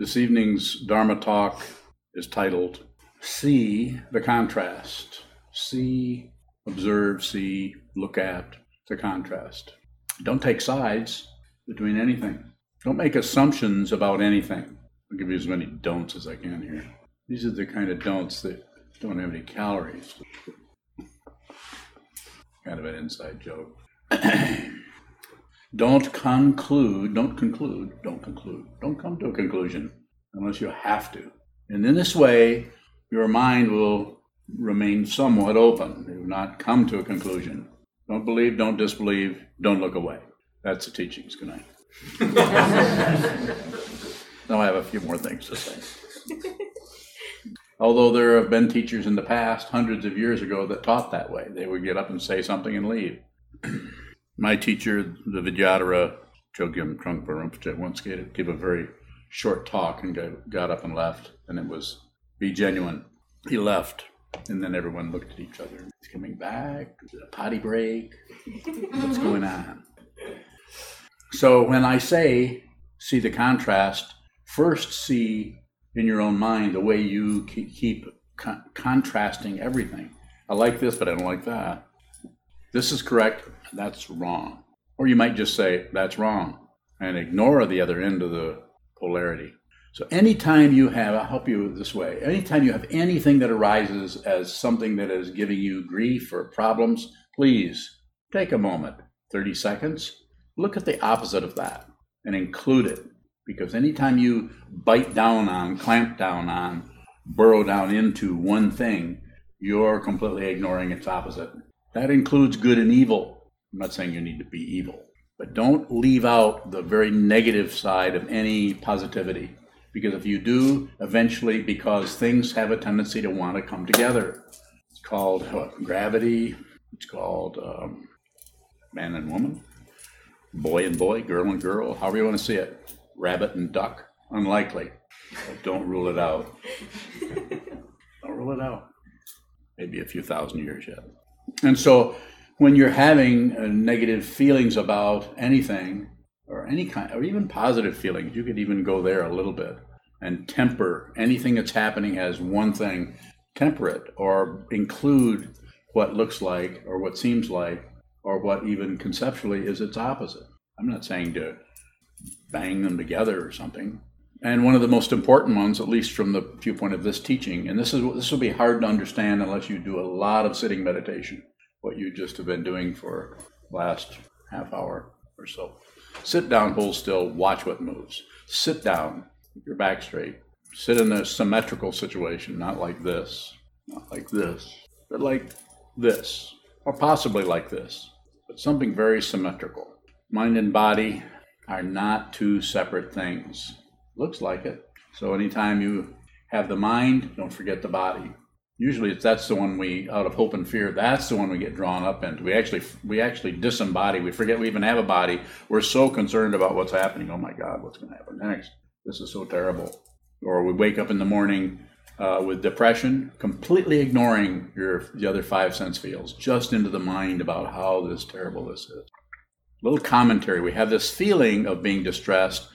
This evening's Dharma talk is titled See the Contrast. See, observe, see, look at the contrast. Don't take sides between anything. Don't make assumptions about anything. I'll give you as many don'ts as I can here. These are the kind of don'ts that don't have any calories. Kind of an inside joke. don't conclude, don't conclude, don't conclude, don't come to a conclusion unless you have to. And in this way, your mind will remain somewhat open. You will not come to a conclusion. Don't believe, don't disbelieve, don't look away. That's the teachings. Good night. now I have a few more things to say. Although there have been teachers in the past, hundreds of years ago, that taught that way. They would get up and say something and leave. My teacher, the Vidyadhara Chogyam Trungpa Rinpoche, once gave, gave a very short talk and got up and left, and it was be genuine. He left, and then everyone looked at each other. He's coming back. Is it a potty break? What's mm-hmm. going on? So when I say see the contrast, first see in your own mind the way you keep con- contrasting everything. I like this, but I don't like that. This is correct, that's wrong. Or you might just say, that's wrong, and ignore the other end of the polarity. So anytime you have, I'll help you this way, anytime you have anything that arises as something that is giving you grief or problems, please take a moment, 30 seconds, look at the opposite of that and include it. Because anytime you bite down on, clamp down on, burrow down into one thing, you're completely ignoring its opposite. That includes good and evil. I'm not saying you need to be evil, but don't leave out the very negative side of any positivity. Because if you do, eventually, because things have a tendency to want to come together, it's called what, gravity, it's called um, man and woman, boy and boy, girl and girl, however you want to see it, rabbit and duck. Unlikely. But don't rule it out. don't rule it out. Maybe a few thousand years yet. And so when you're having uh, negative feelings about anything, or any kind, or even positive feelings. You could even go there a little bit and temper anything that's happening as one thing, temper it or include what looks like or what seems like or what even conceptually is its opposite. I'm not saying to bang them together or something. And one of the most important ones, at least from the viewpoint of this teaching, and this is this will be hard to understand unless you do a lot of sitting meditation, what you just have been doing for last half hour or so. Sit down, hold still, watch what moves. Sit down, your back straight. Sit in a symmetrical situation, not like this, not like this, but like this, or possibly like this, but something very symmetrical. Mind and body are not two separate things. Looks like it. So anytime you have the mind, don't forget the body. Usually it's, that's the one we out of hope and fear that's the one we get drawn up into. We actually we actually disembody. We forget we even have a body. We're so concerned about what's happening. Oh my god what's going to happen next? This is so terrible. Or we wake up in the morning uh, with depression completely ignoring your the other five sense fields just into the mind about how this terrible this is. Little commentary. We have this feeling of being distressed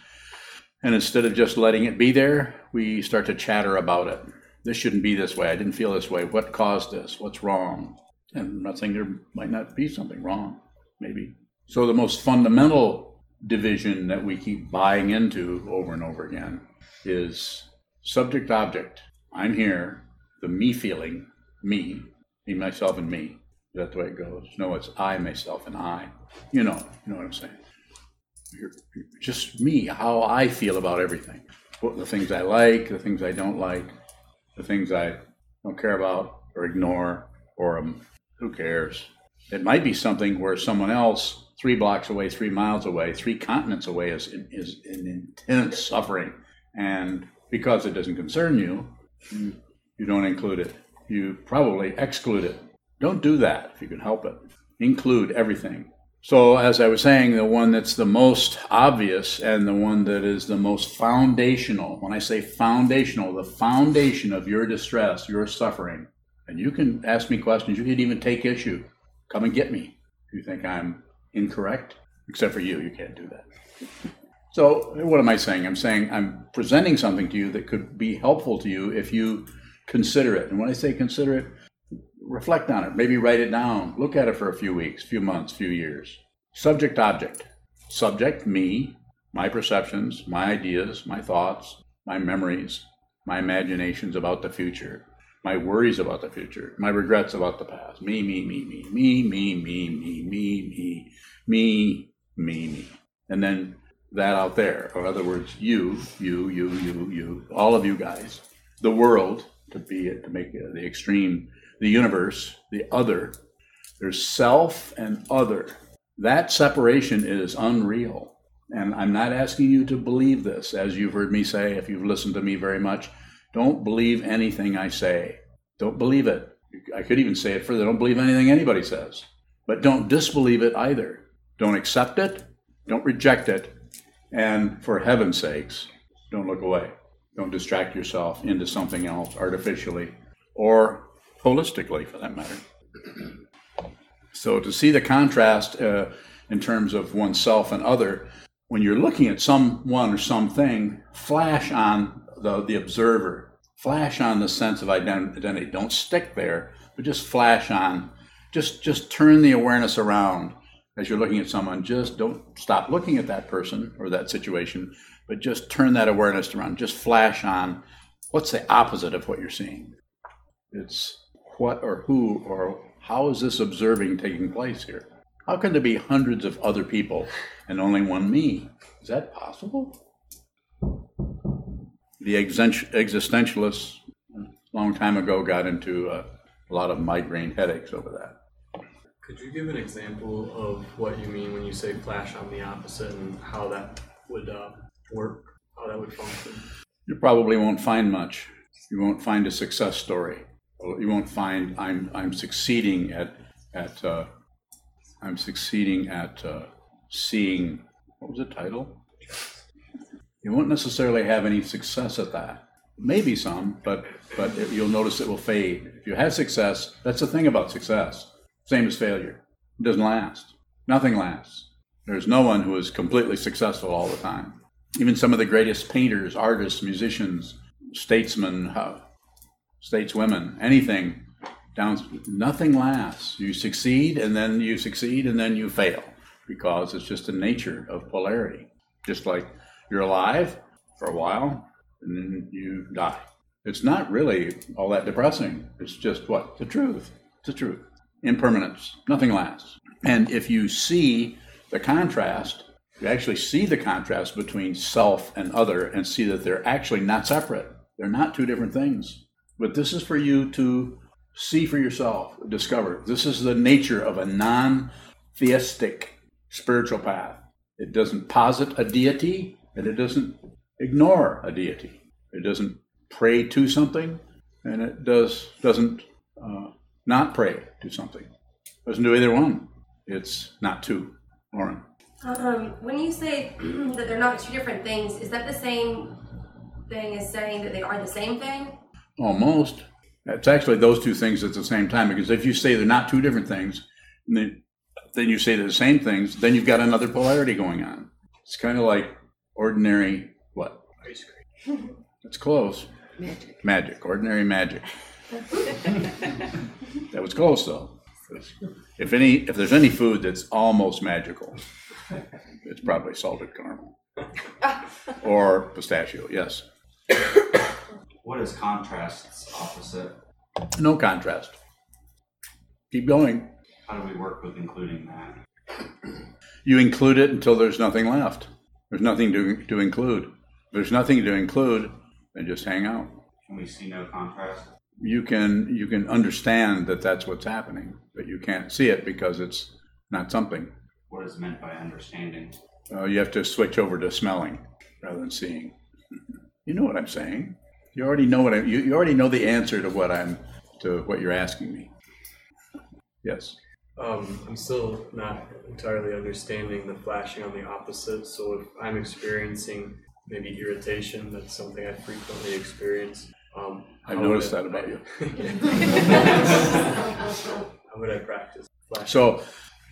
and instead of just letting it be there we start to chatter about it this shouldn't be this way. I didn't feel this way. What caused this? What's wrong? And I'm not saying there might not be something wrong, maybe. So the most fundamental division that we keep buying into over and over again is subject object. I'm here, the me feeling, me, me, myself, and me. Is that the way it goes? No, it's I, myself, and I. You know, you know what I'm saying. Just me, how I feel about everything. What the things I like, the things I don't like the things I don't care about or ignore or um, who cares. It might be something where someone else, three blocks away, three miles away, three continents away, is is in intense suffering. And because it doesn't concern you, you don't include it. You probably exclude it. Don't do that if you can help it. Include everything. So, as I was saying, the one that's the most obvious and the one that is the most foundational, when I say foundational, the foundation of your distress, your suffering, and you can ask me questions, you can even take issue. Come and get me if you think I'm incorrect, except for you, you can't do that. So, what am I saying? I'm saying I'm presenting something to you that could be helpful to you if you consider it. And when I say consider it, reflect on it, maybe write it down, look at it for a few weeks, few months, few years. Subject object. Subject, me, my perceptions, my ideas, my thoughts, my memories, my imaginations about the future, my worries about the future, my regrets about the past. Me, me, me, me, me, me, me, me, me, me, me, me, me. And then that out there. Or in other words, you, you, you, you, you, all of you guys. The world, to be to make the extreme, the universe, the other. There's self and other. That separation is unreal. And I'm not asking you to believe this, as you've heard me say, if you've listened to me very much. Don't believe anything I say. Don't believe it. I could even say it further don't believe anything anybody says. But don't disbelieve it either. Don't accept it. Don't reject it. And for heaven's sakes, don't look away. Don't distract yourself into something else artificially or holistically, for that matter. So, to see the contrast uh, in terms of oneself and other, when you're looking at someone or something, flash on the, the observer, flash on the sense of identity. Don't stick there, but just flash on. Just, just turn the awareness around as you're looking at someone. Just don't stop looking at that person or that situation, but just turn that awareness around. Just flash on what's the opposite of what you're seeing. It's what or who or how is this observing taking place here? How can there be hundreds of other people and only one me? Is that possible? The existentialists a long time ago got into a, a lot of migraine headaches over that. Could you give an example of what you mean when you say flash on the opposite and how that would uh, work, how that would function? You probably won't find much. You won't find a success story. You won't find I'm I'm succeeding at at uh, I'm succeeding at uh, seeing what was the title? You won't necessarily have any success at that. Maybe some, but but it, you'll notice it will fade. If you have success, that's the thing about success. Same as failure. It doesn't last. Nothing lasts. There's no one who is completely successful all the time. Even some of the greatest painters, artists, musicians, statesmen, stateswomen, anything down nothing lasts. You succeed and then you succeed and then you fail because it's just the nature of polarity. Just like you're alive for a while and then you die. It's not really all that depressing. It's just what? The truth. It's the truth. Impermanence. Nothing lasts. And if you see the contrast you actually see the contrast between self and other and see that they're actually not separate they're not two different things but this is for you to see for yourself, discover. This is the nature of a non theistic spiritual path. It doesn't posit a deity and it doesn't ignore a deity. It doesn't pray to something and it does, doesn't uh, not pray to something. It doesn't do either one. It's not two. Lauren. Um, when you say that they're not two different things, is that the same thing as saying that they are the same thing? Almost. It's actually those two things at the same time because if you say they're not two different things, then then you say they're the same things, then you've got another polarity going on. It's kind of like ordinary what? Ice cream. It's close. Magic. Magic. Ordinary magic. that was close though. If any, if there's any food that's almost magical, it's probably salted caramel or pistachio. Yes. What is contrast's opposite? No contrast. Keep going. How do we work with including that? You include it until there's nothing left. There's nothing to, to include. If there's nothing to include, then just hang out. Can we see no contrast? You can you can understand that that's what's happening, but you can't see it because it's not something. What is meant by understanding? Uh, you have to switch over to smelling rather than seeing. You know what I'm saying? You already know what I, you, you already know the answer to what I'm to what you're asking me. Yes. Um, I'm still not entirely understanding the flashing on the opposite. So if I'm experiencing maybe irritation, that's something I frequently experience. Um, I've noticed that about I- you. how would I practice flashing? So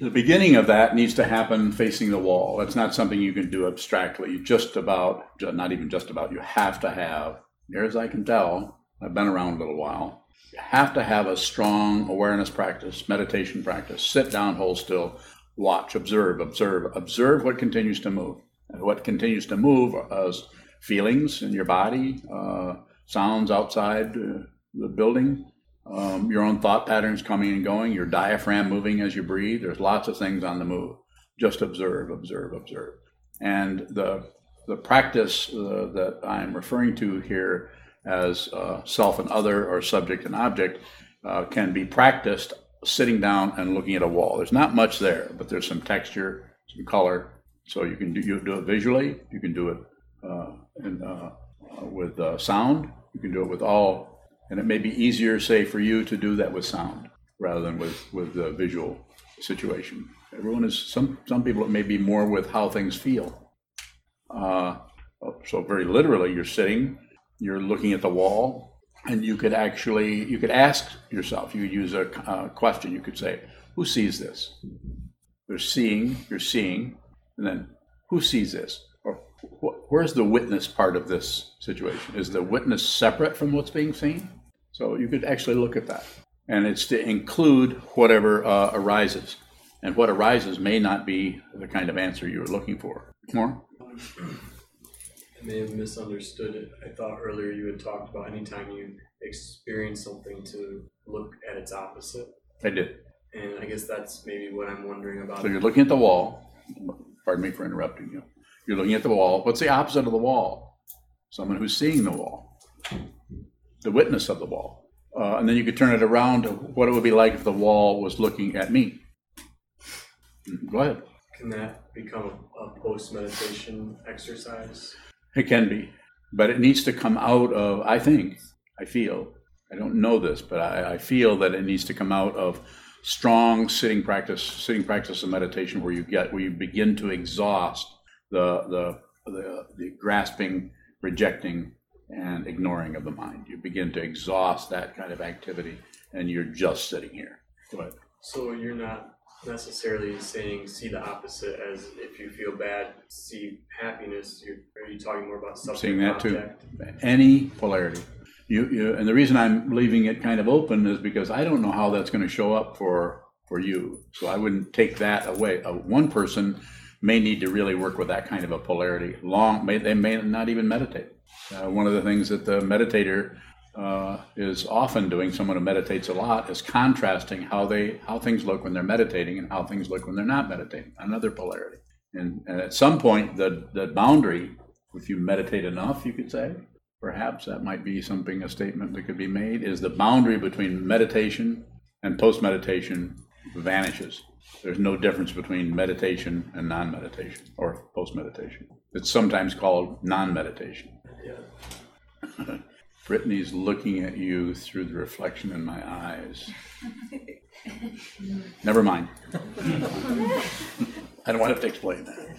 The beginning of that needs to happen facing the wall. That's not something you can do abstractly. You just about, not even just about, you have to have, near as I can tell, I've been around a little while, you have to have a strong awareness practice, meditation practice. Sit down, hold still, watch, observe, observe, observe what continues to move. And what continues to move is feelings in your body, uh, sounds outside uh, the building, um, your own thought patterns coming and going, your diaphragm moving as you breathe. There's lots of things on the move. Just observe, observe, observe. And the the practice uh, that I'm referring to here as uh, self and other or subject and object uh, can be practiced sitting down and looking at a wall. There's not much there, but there's some texture, some color. So you can do, you do it visually. You can do it uh, in, uh, uh, with sound. You can do it with all and it may be easier, say, for you to do that with sound rather than with, with the visual situation. Everyone is, some, some people it may be more with how things feel. Uh, so very literally, you're sitting, you're looking at the wall, and you could actually, you could ask yourself, you could use a question, you could say, who sees this? You're seeing, you're seeing, and then who sees this? Or where's the witness part of this situation? Is the witness separate from what's being seen? So you could actually look at that. And it's to include whatever uh, arises. And what arises may not be the kind of answer you were looking for. More? I may have misunderstood it. I thought earlier you had talked about anytime you experience something to look at its opposite. I did. And I guess that's maybe what I'm wondering about. So you're looking at the wall. Pardon me for interrupting you. You're looking at the wall. What's the opposite of the wall? Someone who's seeing the wall, the witness of the wall. Uh, and then you could turn it around to what it would be like if the wall was looking at me. Mm-hmm. Go ahead. Can that become a, post meditation exercise? It can be, but it needs to come out of, I think, I feel, I don't know this, but I, I feel that it needs to come out of strong sitting practice, sitting practice of meditation where you get, where you begin to exhaust the, the, the, the grasping, rejecting, and ignoring of the mind. You begin to exhaust that kind of activity, and you're just sitting here. Ahead. So you're not necessarily saying see the opposite as if you feel bad, see happiness. You're, are you talking more about something? Seeing that object? too. Any polarity. You, you, and the reason I'm leaving it kind of open is because I don't know how that's going to show up for for you. So I wouldn't take that away. Uh, one person may need to really work with that kind of a polarity. Long, may, they may not even meditate. Uh, one of the things that the meditator uh, is often doing, someone who meditates a lot, is contrasting how they how things look when they're meditating and how things look when they're not meditating. Another polarity. And, and at some point, the the boundary, if you meditate enough, you could say, perhaps that might be something a statement that could be made, is the boundary between meditation and post meditation vanishes. There's no difference between meditation and non meditation or post meditation. It's sometimes called non meditation. Yeah. Brittany's looking at you through the reflection in my eyes. Never mind. I don't want to have to explain that.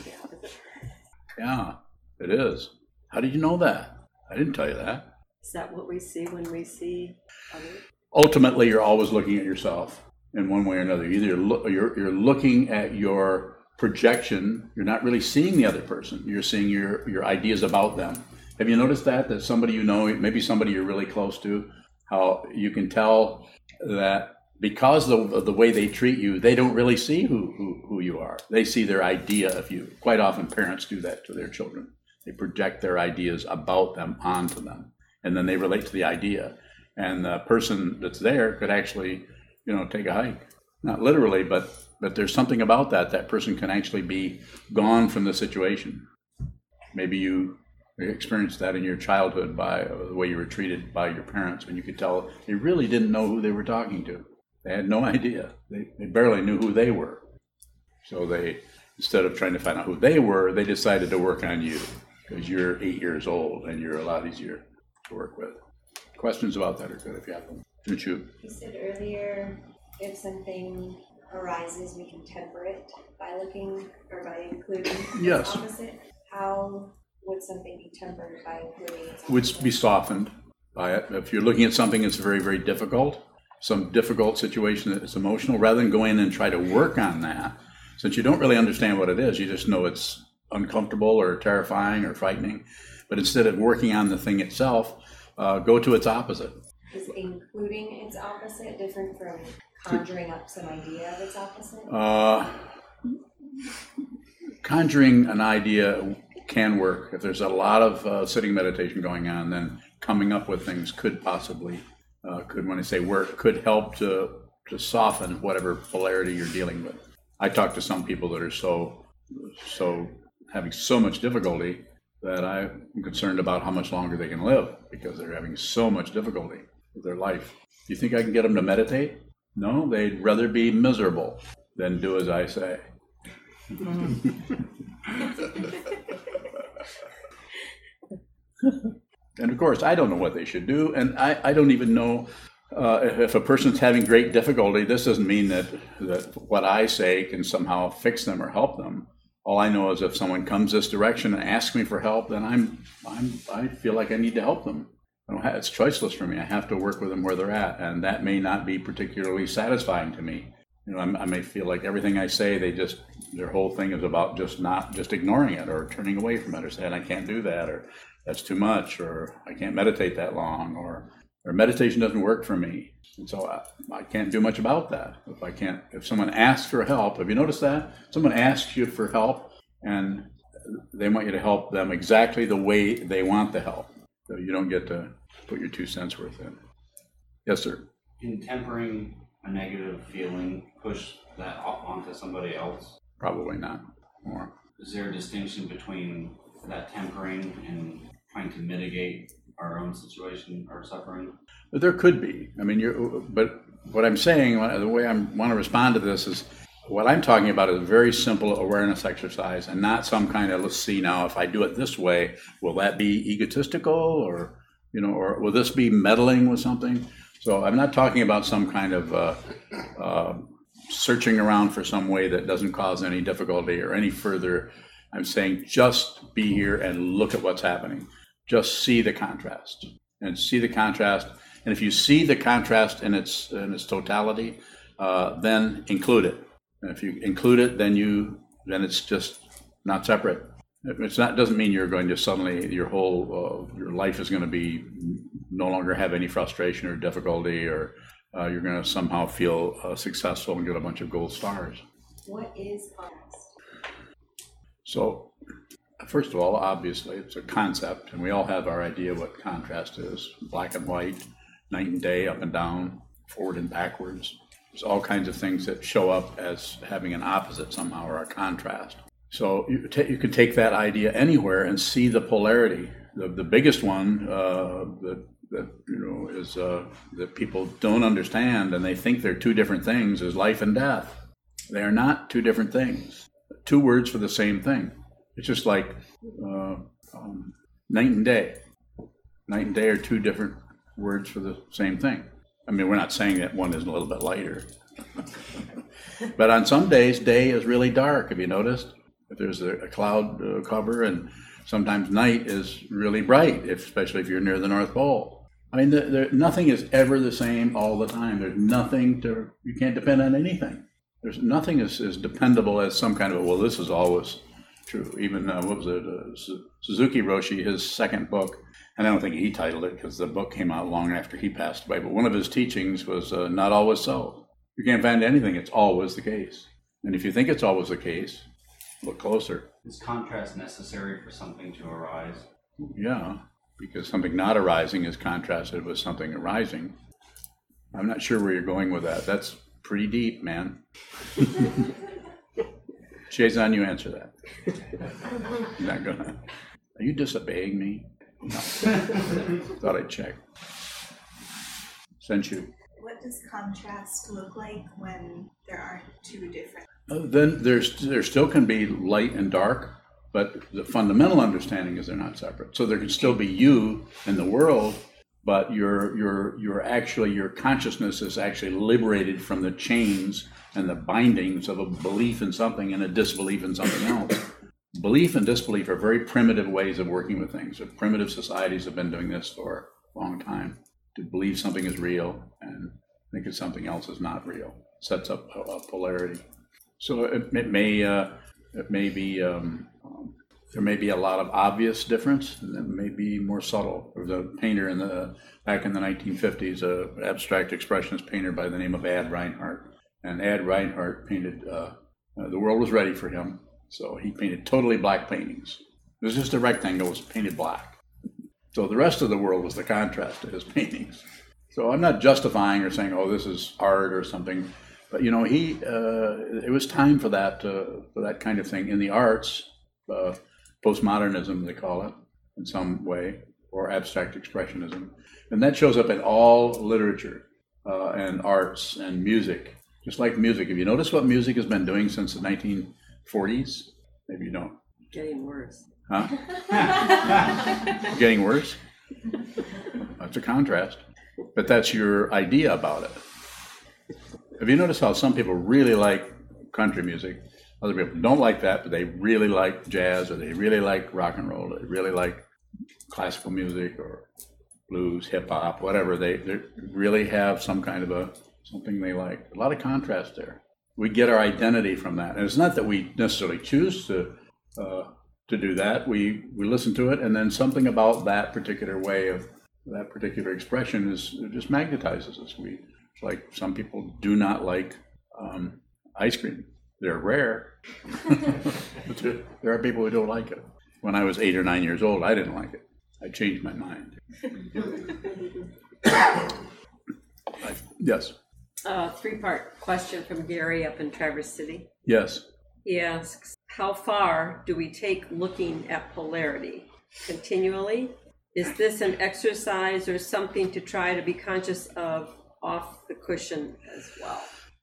Yeah, it is. How did you know that? I didn't tell you that. Is that what we see when we see others? Ultimately, you're always looking at yourself in one way or another. Either you're, you're, you're looking at your projection, you're not really seeing the other person, you're seeing your, your ideas about them. Have you noticed that? That somebody you know, maybe somebody you're really close to, how you can tell that because of the way they treat you, they don't really see who, who, who you are. They see their idea of you. Quite often, parents do that to their children. They project their ideas about them onto them, and then they relate to the idea. And the person that's there could actually you know, take a hike. Not literally, but but there's something about that. That person can actually be gone from the situation. Maybe you experienced that in your childhood by uh, the way you were treated by your parents when you could tell they really didn't know who they were talking to. They had no idea. They, they barely knew who they were. So they, instead of trying to find out who they were, they decided to work on you because you're eight years old and you're a lot easier to work with. Questions about that are good if you have them. You said earlier, if something arises, we can temper it by looking or by including yes. opposite. How would something be tempered by including Would be softened by it. If you're looking at something that's very, very difficult, some difficult situation that's emotional, rather than go in and try to work on that, since you don't really understand what it is, you just know it's uncomfortable or terrifying or frightening. But instead of working on the thing itself, uh, go to its opposite. Is including its opposite different from conjuring up some idea of its opposite? Uh, conjuring an idea can work. If there's a lot of uh, sitting meditation going on, then coming up with things could possibly, uh, could when I say work, could help to to soften whatever polarity you're dealing with. I talk to some people that are so so having so much difficulty that I'm concerned about how much longer they can live because they're having so much difficulty with their life. Do you think I can get them to meditate? No, they'd rather be miserable than do as I say. and of course, I don't know what they should do, and I, I don't even know uh, if, if a person's having great difficulty. This doesn't mean that that what I say can somehow fix them or help them. All I know is if someone comes this direction and asks me for help, then I'm I'm I feel like I need to help them. Have, it's choiceless for me. I have to work with them where they're at, and that may not be particularly satisfying to me. You know, I'm, I may feel like everything I say, they just their whole thing is about just not just ignoring it or turning away from it or saying I can't do that or that's too much or I can't meditate that long or or meditation doesn't work for me. And so I, I can't do much about that. If I can't, if someone asks for help, have you noticed that? Someone asks you for help and they want you to help them exactly the way they want the help. So you don't get to put your two cents worth in. Yes, sir. In tempering a negative feeling, push that off onto somebody else. Probably not more. Is there a distinction between that tempering and trying to mitigate our own situation or suffering? But there could be. I mean, you're, but what I'm saying, the way I want to respond to this is what I'm talking about is a very simple awareness exercise and not some kind of, let's see now, if I do it this way, will that be egotistical or, you know, or will this be meddling with something? So I'm not talking about some kind of uh, uh, searching around for some way that doesn't cause any difficulty or any further. I'm saying just be here and look at what's happening. Just see the contrast and see the contrast. And if you see the contrast in its in its totality, uh, then include it. And if you include it, then you then it's just not separate. It's not doesn't mean you're going to suddenly your whole uh, your life is going to be no longer have any frustration or difficulty, or uh, you're going to somehow feel uh, successful and get a bunch of gold stars. What is contrast? So, first of all, obviously, it's a concept, and we all have our idea what contrast is black and white, night and day, up and down, forward and backwards. There's all kinds of things that show up as having an opposite somehow or a contrast. So, you, ta- you can take that idea anywhere and see the polarity. The, the biggest one uh, that, that you know is uh, that people don't understand and they think they're two different things is life and death. They are not two different things two words for the same thing. It's just like uh, um, night and day. Night and day are two different words for the same thing. I mean, we're not saying that one is a little bit lighter. but on some days, day is really dark. Have you noticed? If there's a, a cloud uh, cover, and sometimes night is really bright, if, especially if you're near the North Pole. I mean, the, the, nothing is ever the same all the time. There's nothing to, you can't depend on anything. There's nothing as, as dependable as some kind of, well, this is always true. Even, uh, what was it, uh, Suzuki Roshi, his second book, and I don't think he titled it because the book came out long after he passed away, but one of his teachings was uh, not always so. You can't find anything, it's always the case. And if you think it's always the case, look closer. Is contrast necessary for something to arise? Yeah, because something not arising is contrasted with something arising. I'm not sure where you're going with that. That's pretty deep, man. Jason, you answer that. You're not gonna. Are you disobeying me? No. Thought I'd check. Sent you. What does contrast look like when there aren't two different? Uh, Then there's there still can be light and dark, but the fundamental understanding is they're not separate. So there can still be you and the world, but your your your actually your consciousness is actually liberated from the chains and the bindings of a belief in something and a disbelief in something else. Belief and disbelief are very primitive ways of working with things. So primitive societies have been doing this for a long time. To believe something is real and think it's something else is not real. Sets up a, a polarity. So it, it may uh, it may be um, there may be a lot of obvious difference, and then may be more subtle. There was a painter in the back in the 1950s, a abstract expressionist painter by the name of Ad Reinhardt, and Ad Reinhardt painted. Uh, uh, the world was ready for him, so he painted totally black paintings. It was just a rectangle, was painted black. So the rest of the world was the contrast to his paintings. So I'm not justifying or saying, oh, this is art or something, but you know, he uh, it was time for that uh, for that kind of thing in the arts, uh, postmodernism they call it in some way, or abstract expressionism, and that shows up in all literature uh, and arts and music. Just like music, if you notice what music has been doing since the 1940s, maybe you don't, Getting worse. huh? Getting worse. That's a contrast, but that's your idea about it. Have you noticed how some people really like country music? Other people don't like that, but they really like jazz or they really like rock and roll. They really like classical music or blues, hip hop, whatever. They, they really have some kind of a something they like. A lot of contrast there. We get our identity from that, and it's not that we necessarily choose to uh, to do that. We we listen to it, and then something about that particular way of that particular expression is just magnetizes us. We like some people do not like um, ice cream. They're rare, there, there are people who don't like it. When I was eight or nine years old, I didn't like it. I changed my mind. I, yes, Uh, three-part question from Gary up in Traverse City. yes. He asks, how far do we take looking at polarity? Continually? Is this an exercise or something to try to be conscious of off the cushion as well?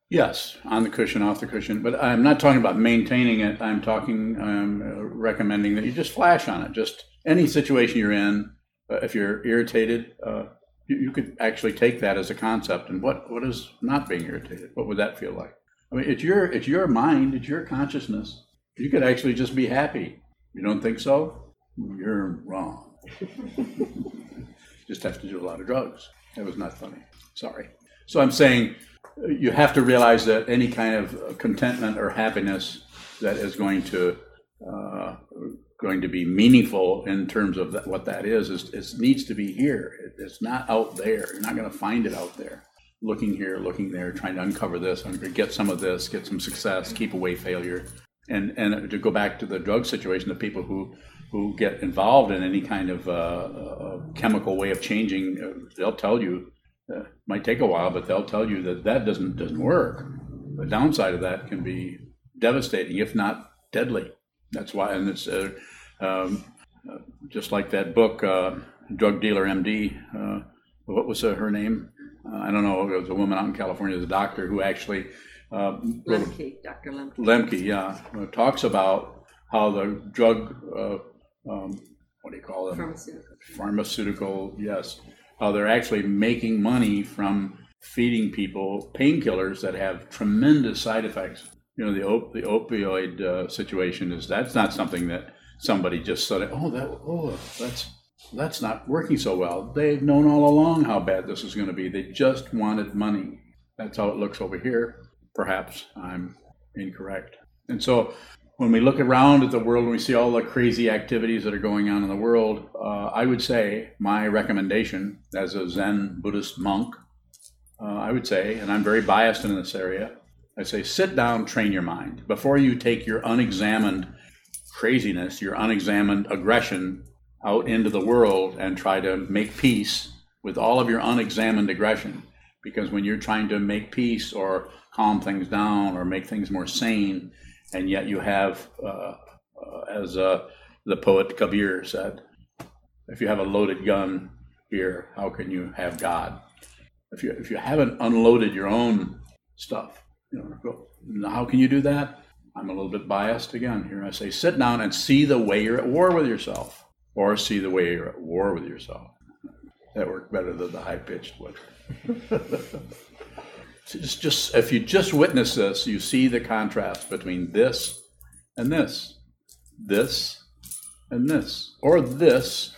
Yes, on the cushion, off the cushion. But I'm not talking about maintaining it. I'm talking, I'm uh, recommending that you just flash on it. Just any situation you're in, uh, if you're irritated, uh, you, you could actually take that as a concept. And what, what is not being irritated? What would that feel like? I mean, it's your, it's your mind, it's your consciousness. You could actually just be happy. You don't think so? You're wrong. just have to do a lot of drugs. That was not funny. Sorry. So I'm saying you have to realize that any kind of contentment or happiness that is going to uh, going to be meaningful in terms of that, what that is, is, is needs to be here. It- It's not out there. You're not going to find it out there. Looking here, looking there, trying to uncover this, get some of this, get some success, keep away failure, and and to go back to the drug situation, the people who who get involved in any kind of uh, uh, chemical way of changing, uh, they'll tell you uh, might take a while, but they'll tell you that that doesn't doesn't work. The downside of that can be devastating, if not deadly. That's why, and it's uh, um, uh, just like that book, uh, Drug Dealer MD. Uh, what was uh, her name? Uh, I don't know. It was a woman out in California, the doctor who actually uh, Lembke, Dr. Lembke. Lembke, yeah, uh, talks about how the drug, uh, um, what do you call them? Pharmaceutical. Pharmaceutical, yes. How they're actually making money from feeding people painkillers that have tremendous side effects. You know, the op- the opioid uh, situation is that's not something that somebody just said, oh, that, oh, that's that's not working so well. They've known all along how bad this is going to be. They just wanted money. That's how it looks over here. Perhaps I'm incorrect. And so when we look around at the world and we see all the crazy activities that are going on in the world, uh, I would say my recommendation as a Zen Buddhist monk, uh, I would say, and I'm very biased in this area, I say sit down, train your mind. Before you take your unexamined craziness, your unexamined aggression out into the world and try to make peace with all of your unexamined aggression. Because when you're trying to make peace or calm things down or make things more sane, and yet you have, uh, uh, as uh, the poet Kabir said, if you have a loaded gun here, how can you have God? If you if you haven't unloaded your own stuff, you know, how can you do that? I'm a little bit biased again here. I say sit down and see the way you're at war with yourself, or see the way you're at war with yourself. That worked better than the high pitched one. just, just if you just witness this, you see the contrast between this and this, this and this, or this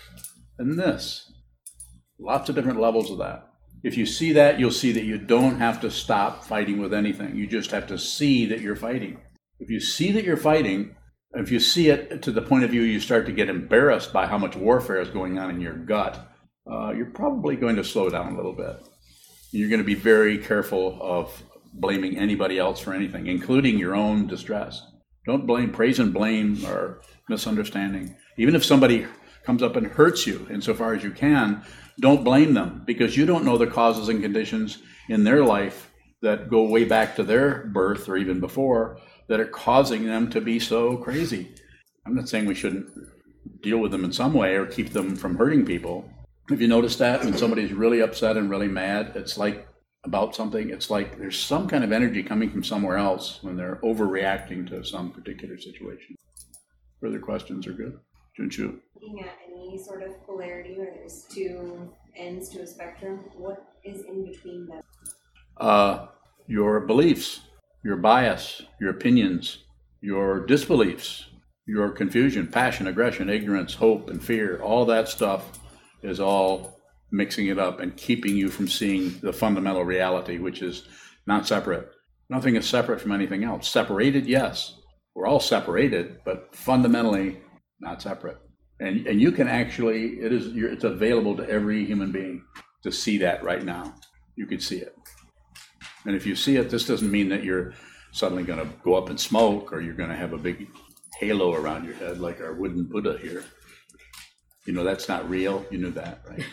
and this. Lots of different levels of that. If you see that, you'll see that you don't have to stop fighting with anything. You just have to see that you're fighting. If you see that you're fighting, if you see it to the point of view you start to get embarrassed by how much warfare is going on in your gut, uh, you're probably going to slow down a little bit. You're going to be very careful of blaming anybody else for anything, including your own distress. Don't blame, praise and blame are misunderstanding. Even if somebody comes up and hurts you, insofar as you can, don't blame them because you don't know the causes and conditions in their life that go way back to their birth or even before that are causing them to be so crazy. I'm not saying we shouldn't deal with them in some way or keep them from hurting people. Have you noticed that when somebody's really upset and really mad, it's like about something, it's like there's some kind of energy coming from somewhere else when they're overreacting to some particular situation. Further questions are good. Junshu. Looking at any sort of polarity where there's two ends to a spectrum, what is in between them? Uh, your beliefs, your bias, your opinions, your disbeliefs, your confusion, passion, aggression, ignorance, hope, and fear, all that stuff is all mixing it up and keeping you from seeing the fundamental reality, which is not separate. Nothing is separate from anything else. Separated, yes. We're all separated, but fundamentally not separate. And, and you can actually, it is, it's available to every human being to see that right now. You can see it. And if you see it, this doesn't mean that you're suddenly going to go up in smoke or you're going to have a big halo around your head like our wooden Buddha here. You know, that's not real. You knew that, right?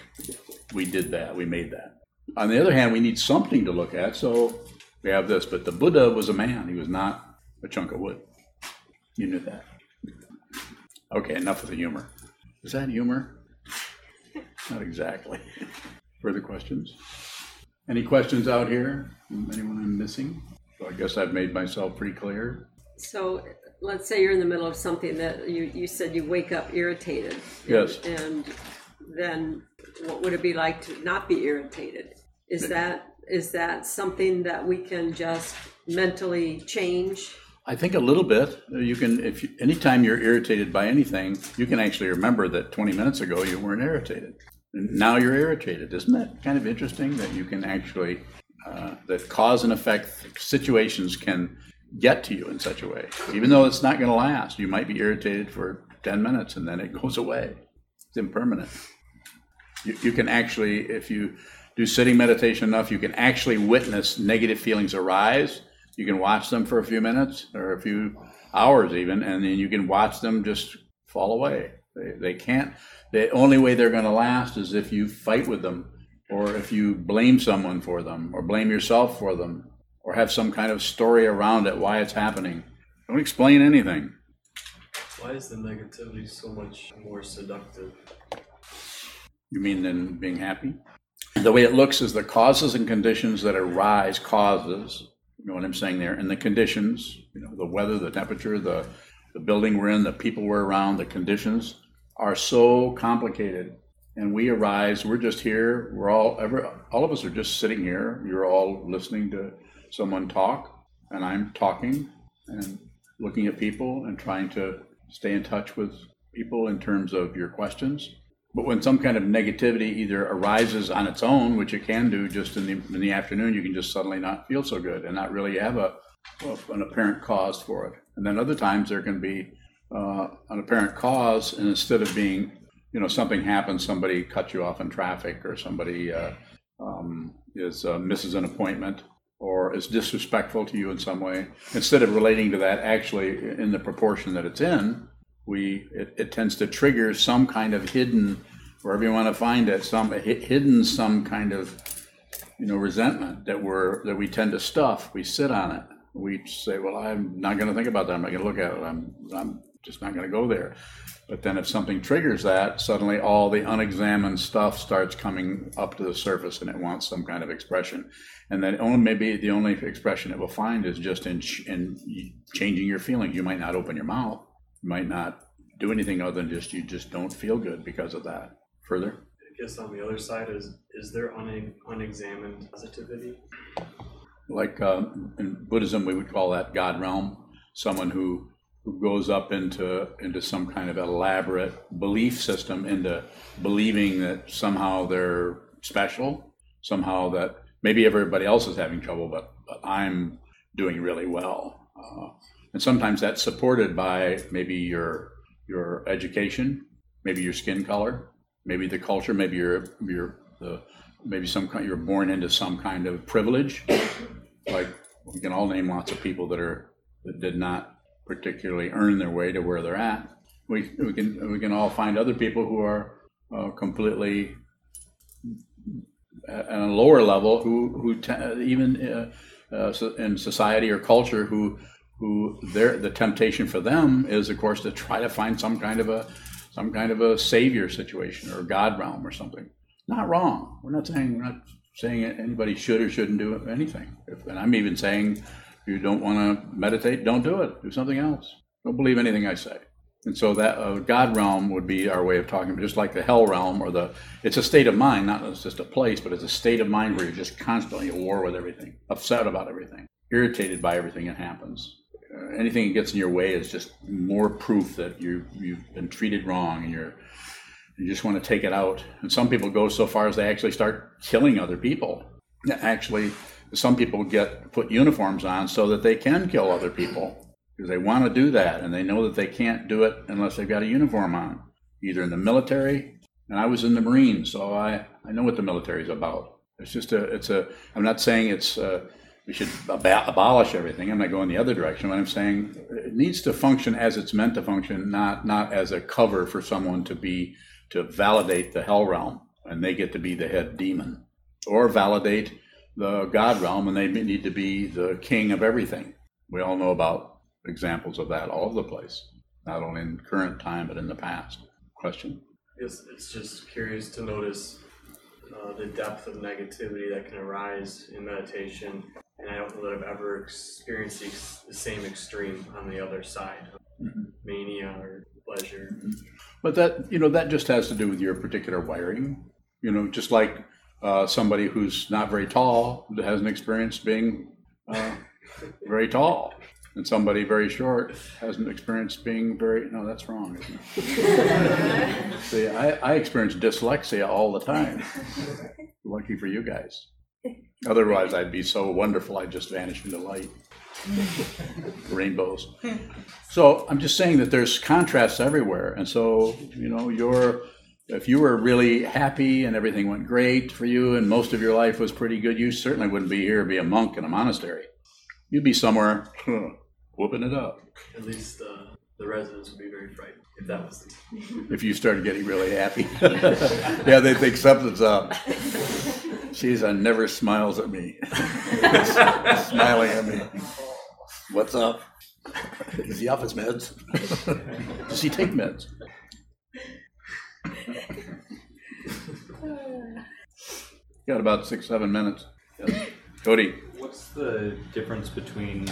We did that. We made that. On the other hand, we need something to look at. So we have this. But the Buddha was a man, he was not a chunk of wood. You knew that. Okay, enough of the humor. Is that humor? Not exactly. Further questions? Any questions out here? Anyone I'm missing? So I guess I've made myself pretty clear. So let's say you're in the middle of something that you, you said you wake up irritated. Yes. And then what would it be like to not be irritated? Is that is that something that we can just mentally change? I think a little bit. You can, if you, anytime you're irritated by anything, you can actually remember that 20 minutes ago you weren't irritated. And now you're irritated. Isn't that kind of interesting that you can actually, uh, that cause and effect situations can get to you in such a way? Even though it's not going to last, you might be irritated for 10 minutes and then it goes away. It's impermanent. You, you can actually, if you do sitting meditation enough, you can actually witness negative feelings arise you can watch them for a few minutes or a few hours even, and then you can watch them just fall away. They, they can't, the only way they're going to last is if you fight with them or if you blame someone for them or blame yourself for them or have some kind of story around it why it's happening. Don't explain anything. Why is the negativity so much more seductive? You mean than being happy? The way it looks is the causes and conditions that arise, causes, you know what I'm saying there? And the conditions, you know, the weather, the temperature, the, the building we're in, the people we're around, the conditions are so complicated. And we arise, we're just here, we're all, every, all of us are just sitting here. You're all listening to someone talk, and I'm talking and looking at people and trying to stay in touch with people in terms of your questions but when some kind of negativity either arises on its own, which it can do just in the, in the afternoon, you can just suddenly not feel so good and not really have a, an apparent cause for it. And then other times there can be uh, an apparent cause, and instead of being, you know, something happens, somebody cuts you off in traffic, or somebody uh, um, is uh, misses an appointment, or is disrespectful to you in some way. Instead of relating to that actually in the proportion that it's in, we it, it tends to trigger some kind of hidden, wherever you want to find it, some hidden some kind of you know resentment that we're that we tend to stuff. We sit on it. We say, well, I'm not going to think about that. I'm not going to look at it. I'm I'm just not going to go there. But then if something triggers that, suddenly all the unexamined stuff starts coming up to the surface and it wants some kind of expression. And then only maybe the only expression it will find is just in, in changing your feelings. You might not open your mouth, You might not do anything other than just you just don't feel good because of that. Further? I guess on the other side is is there une- unexamined positivity? Like uh, in Buddhism, we would call that God realm. Someone who who goes up into into some kind of elaborate belief system, into believing that somehow they're special, somehow that maybe everybody else is having trouble, but, but I'm doing really well. Uh, and sometimes that's supported by maybe your your education, maybe your skin color, maybe the culture, maybe your your the maybe some kind you're born into some kind of privilege. Like we can all name lots of people that are that did not particularly earn their way to where they're at. We we can we can all find other people who are uh, completely at a lower level who who te- even uh, uh, so- in society or culture who who their the temptation for them is of course to try to find some kind of a some kind of a savior situation or god realm or something. Not wrong. We're not saying we're not saying anybody should or shouldn't do anything. If, and i'm even saying you don't want to meditate don't do it do something else don't believe anything i say and so that uh, God realm would be our way of talking, just like the hell realm or the, it's a state of mind, not it's just a place, but it's a state of mind where you're just constantly at war with everything, upset about everything, irritated by everything that happens. Uh, anything that gets in your way is just more proof that you you've been treated wrong and you're you just want to take it out. And some people go so far as they actually start killing other people. Actually, some people get put uniforms on so that they can kill other people because they want to do that and they know that they can't do it unless they've got a uniform on, either in the military. And I was in the Marines, so I, I know what the military is about. It's just a, it's a, I'm not saying it's, uh, we should ab- abolish everything. I'm not going the other direction. What I'm saying it needs to function as it's meant to function, not, not as a cover for someone to be, to validate the hell realm and they get to be the head demon or validate the God realm and they need to be the king of everything. We all know about examples of that all over the place, not only in current time, but in the past. Question? It's, it's just curious to notice uh, the depth of negativity that can arise in meditation. And I don't know that I've ever experienced the, ex- the same extreme on the other side of mania or pleasure. But that, you know, that just has to do with your particular wiring. You know, just like uh, somebody who's not very tall hasn't experienced being uh, very tall. And somebody very short hasn't experienced being very, no, that's wrong. isn't it? See, I, I experience dyslexia all the time. Lucky for you guys. Otherwise, I'd be so wonderful, I'd just vanish into light. Rainbows. So I'm just saying that there's contrasts everywhere. And so, you know, you're, if you were really happy and everything went great for you and most of your life was pretty good, you certainly wouldn't be here, be a monk in a monastery. You'd be somewhere whooping it up. At least uh, the residents would be very frightened if that was the case. if you started getting really happy. yeah, they think something's up. She's never smiles at me. Smiling at me. What's up? Is he off his meds? Does he take meds? Got about six, seven minutes. Cody, What's the difference between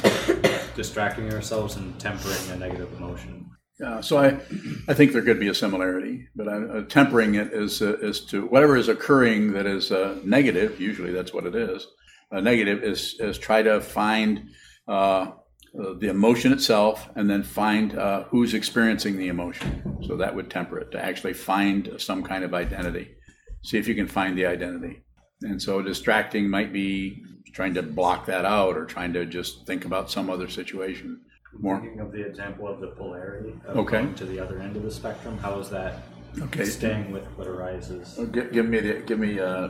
distracting ourselves and tempering a negative emotion? Yeah, so I, I think there could be a similarity, but I, uh, tempering it is uh, is to whatever is occurring that is uh, negative. Usually, that's what it is. Uh, negative is is try to find uh, uh, the emotion itself, and then find uh, who's experiencing the emotion. So that would temper it to actually find some kind of identity. See if you can find the identity. And so distracting might be trying to block that out, or trying to just think about some other situation. More. Thinking of the example of the polarity of Okay. going to the other end of the spectrum, how is that Okay. staying with what arises? Uh, Give, give me the, give me uh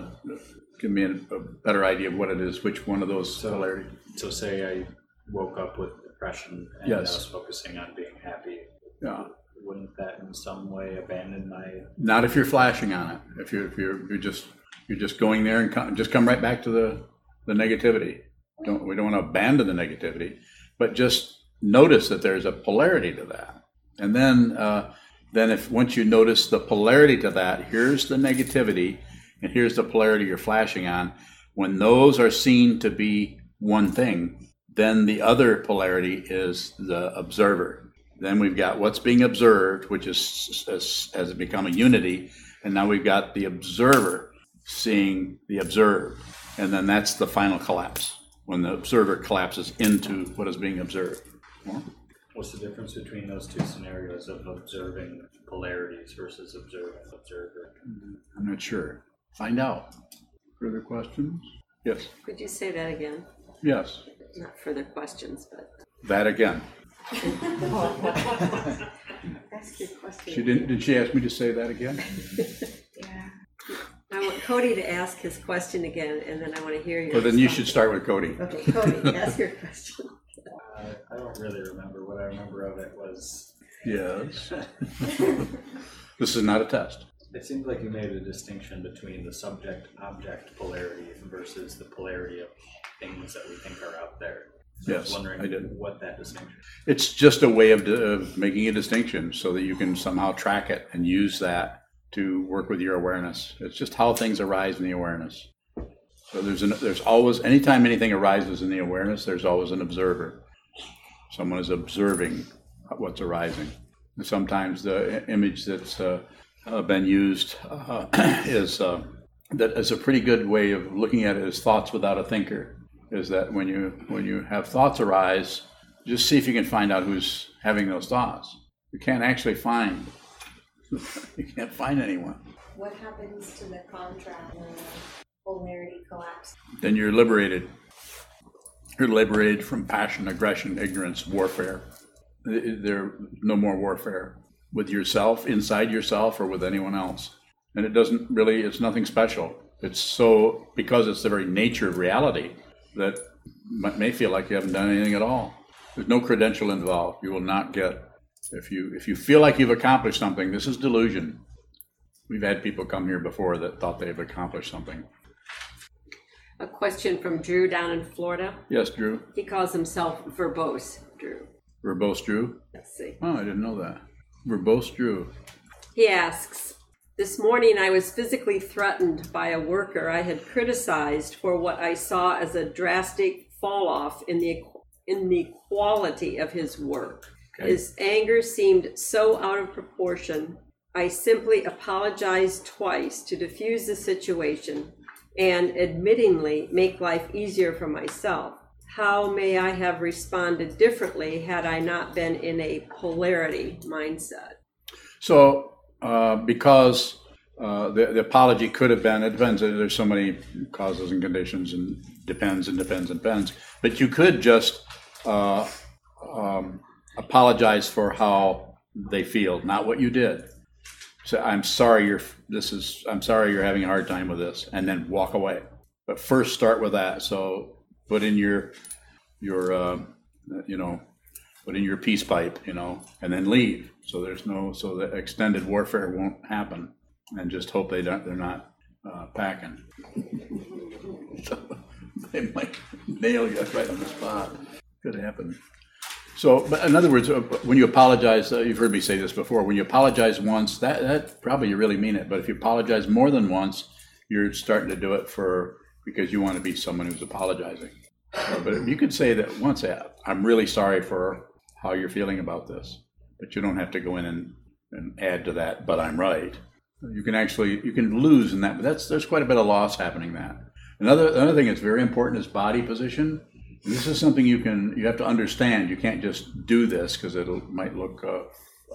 give me a, a better idea of what it is. Which one of those So- polarities? So say I woke up with depression and I Yes. was focusing on being happy. Yeah. Wouldn't that in some way abandon my Not if you're flashing on it. If you're if you're you're just you're just going there and come, just come right back to the the negativity. Don't we don't want to abandon the negativity, but just notice that there's a polarity to that. And then uh, then if once you notice the polarity to that, here's the negativity, and here's the polarity you're flashing on. When those are seen to be one thing, then the other polarity is the observer. Then we've got what's being observed, which is has, has become a unity, and now we've got the observer seeing the observed, and then that's the final collapse when the observer collapses into what is being observed. Well, What's the difference between those two scenarios of observing polarities versus observing observer? Mm-hmm. I'm not sure. Find out. Further questions? Yes. Could you say that again? Yes. Not further questions, but That again. ask your question. She didn't. Did she ask me to say that again? Yeah. I want Cody to ask his question again, and then I want to hear your. Well, then you response. should start with Cody. Okay, Cody, ask your question. Uh, I don't really remember. What I remember of it was Yes. this is not a test. it seemed like you made a distinction between the subject object polarity versus the polarity of things that we think are out there. So I was Yes, wondering I did. what that distinction. It's just a way of, of making a distinction so that you can somehow track it and use that to work with your awareness. It's just how things arise in the awareness. So there's an, there's always anytime anything arises in the awareness, there's always an observer. Someone is observing what's arising. And sometimes the image that's uh, uh, been used uh, is uh, that is a pretty good way of looking at it as thoughts without a thinker. Is that when you when you have thoughts arise, just see if you can find out who's having those thoughts. You can't actually find. you can't find anyone. What happens to the contract when the polarity collapse? Then you're liberated. You're liberated from passion, aggression, ignorance, warfare. There no more warfare with yourself, inside yourself, or with anyone else. And it doesn't really. It's nothing special. It's so because it's the very nature of reality that may feel like you haven't done anything at all. There's no credential involved. You will not get if you if you feel like you've accomplished something. This is delusion. We've had people come here before that thought they've accomplished something. A question from Drew down in Florida. Yes, Drew. He calls himself verbose, Drew. Verbose Drew. Let's see. Oh, I didn't know that. Verbose Drew. He asks, This morning I was physically threatened by a worker I had criticized for what I saw as a drastic fall off in the in the quality of his work. Okay. His anger seemed so out of proportion. I simply apologized twice to diffuse the situation and admittingly make life easier for myself. How may I have responded differently had I not been in a polarity mindset? So, uh, because uh, the, the apology could have been, it depends, there's so many causes and conditions and depends and depends and depends. But you could just uh, um, apologize for how they feel, not what you did. So I'm sorry you're, this is, I'm sorry you're having a hard time with this, and then walk away. But first start with that. So put in your, your, uh, you know, put in your peace pipe, you know, and then leave. So there's no, so the extended warfare won't happen, and just hope they don't, they're not uh, packing. so they might nail you right on the spot. Could happen. So, but in other words, uh, when you apologize, uh, you've heard me say this before. When you apologize once, that that probably you really mean it. But if you apologize more than once, you're starting to do it for because you want to be someone who's apologizing. Uh, but you could say that once, I'm really sorry for how you're feeling about this, but you don't have to go in and, and add to that. But I'm right. You can actually you can lose in that. But that's there's quite a bit of loss happening. That another another thing that's very important is body position. This is something you can you have to understand. You can't just do this because it might look uh,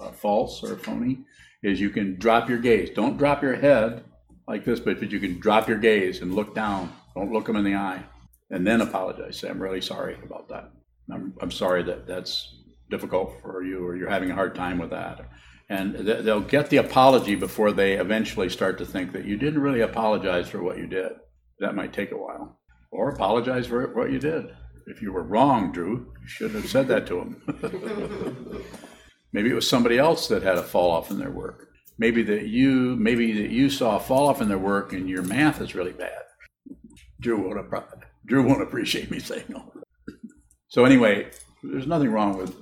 uh, false or phony. Is you can drop your gaze. Don't drop your head like this, but, but you can drop your gaze and look down. Don't look them in the eye, and then apologize. Say, I'm really sorry about that. I'm, I'm sorry that that's difficult for you, or you're having a hard time with that. And th- they'll get the apology before they eventually start to think that you didn't really apologize for what you did. That might take a while, or apologize for what you did. If you were wrong, Drew, you shouldn't have said that to him. maybe it was somebody else that had a fall off in their work. Maybe that you, maybe that you saw a fall off in their work, and your math is really bad. Drew won't, Drew won't appreciate me saying all that. So anyway, there's nothing wrong with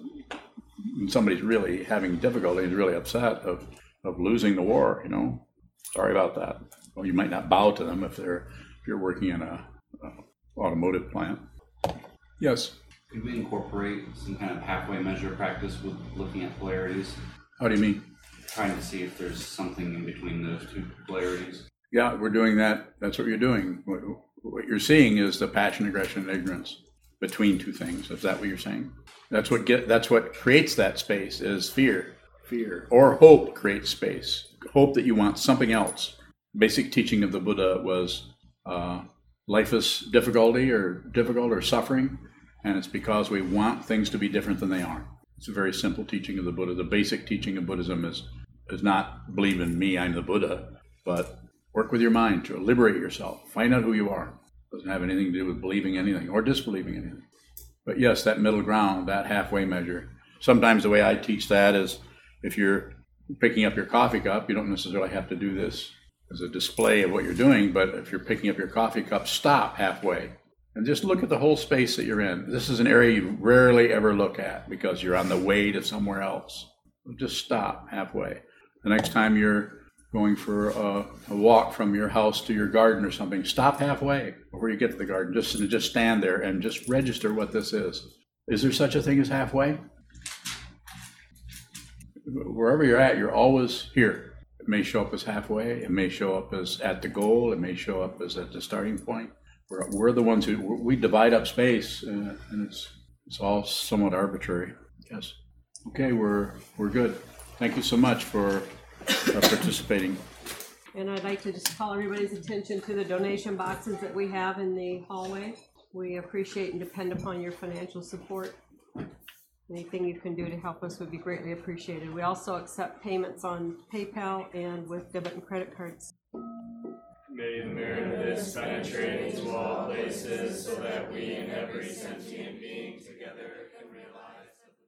when somebody's really having difficulty and really upset of, of losing the war. You know, sorry about that. Well, you might not bow to them if they're if you're working in a, a automotive plant. Yes. Could we incorporate some kind of halfway measure practice with looking at polarities, How do you mean? trying to see if there's something in between those two polarities? Yeah, we're doing that. That's what you're doing. What, what you're seeing is the passion, aggression, and ignorance between two things. Is that what you're saying? That's what get. That's what creates that space. Is fear, fear, or hope creates space. Hope that you want something else. Basic teaching of the Buddha was uh, life is difficulty or difficult or suffering, and it's because we want things to be different than they are. It's a very simple teaching of the Buddha. The basic teaching of Buddhism is is not believe in me, I'm the Buddha, but work with your mind to liberate yourself. Find out who you are. doesn't have anything to do with believing anything or disbelieving anything. But yes, that middle ground, that halfway measure. Sometimes the way I teach that is if you're picking up your coffee cup, you don't necessarily have to do this as a display of what you're doing, but if you're picking up your coffee cup, stop halfway and just look at the whole space that you're in. This is an area you rarely ever look at because you're on the way to somewhere else. Just stop halfway. The next time you're going for a, a walk from your house to your garden or something, stop halfway before you get to the garden. Just just stand there and just register what this is. Is there such a thing as halfway? Wherever you're at, you're always here. It may show up as halfway. It may show up as at the goal. It may show up as at the starting point. We're, we're the ones who we divide up space, uh, and it's it's all somewhat arbitrary. Yes. Okay, we're we're good. Thank you so much for uh, participating. And I'd like to just call everybody's attention to the donation boxes that we have in the hallway. We appreciate and depend upon your financial support. Anything you can do to help us would be greatly appreciated. We also accept payments on PayPal and with debit and credit cards. May the merit of this penetrate into all places so that we and every sentient being together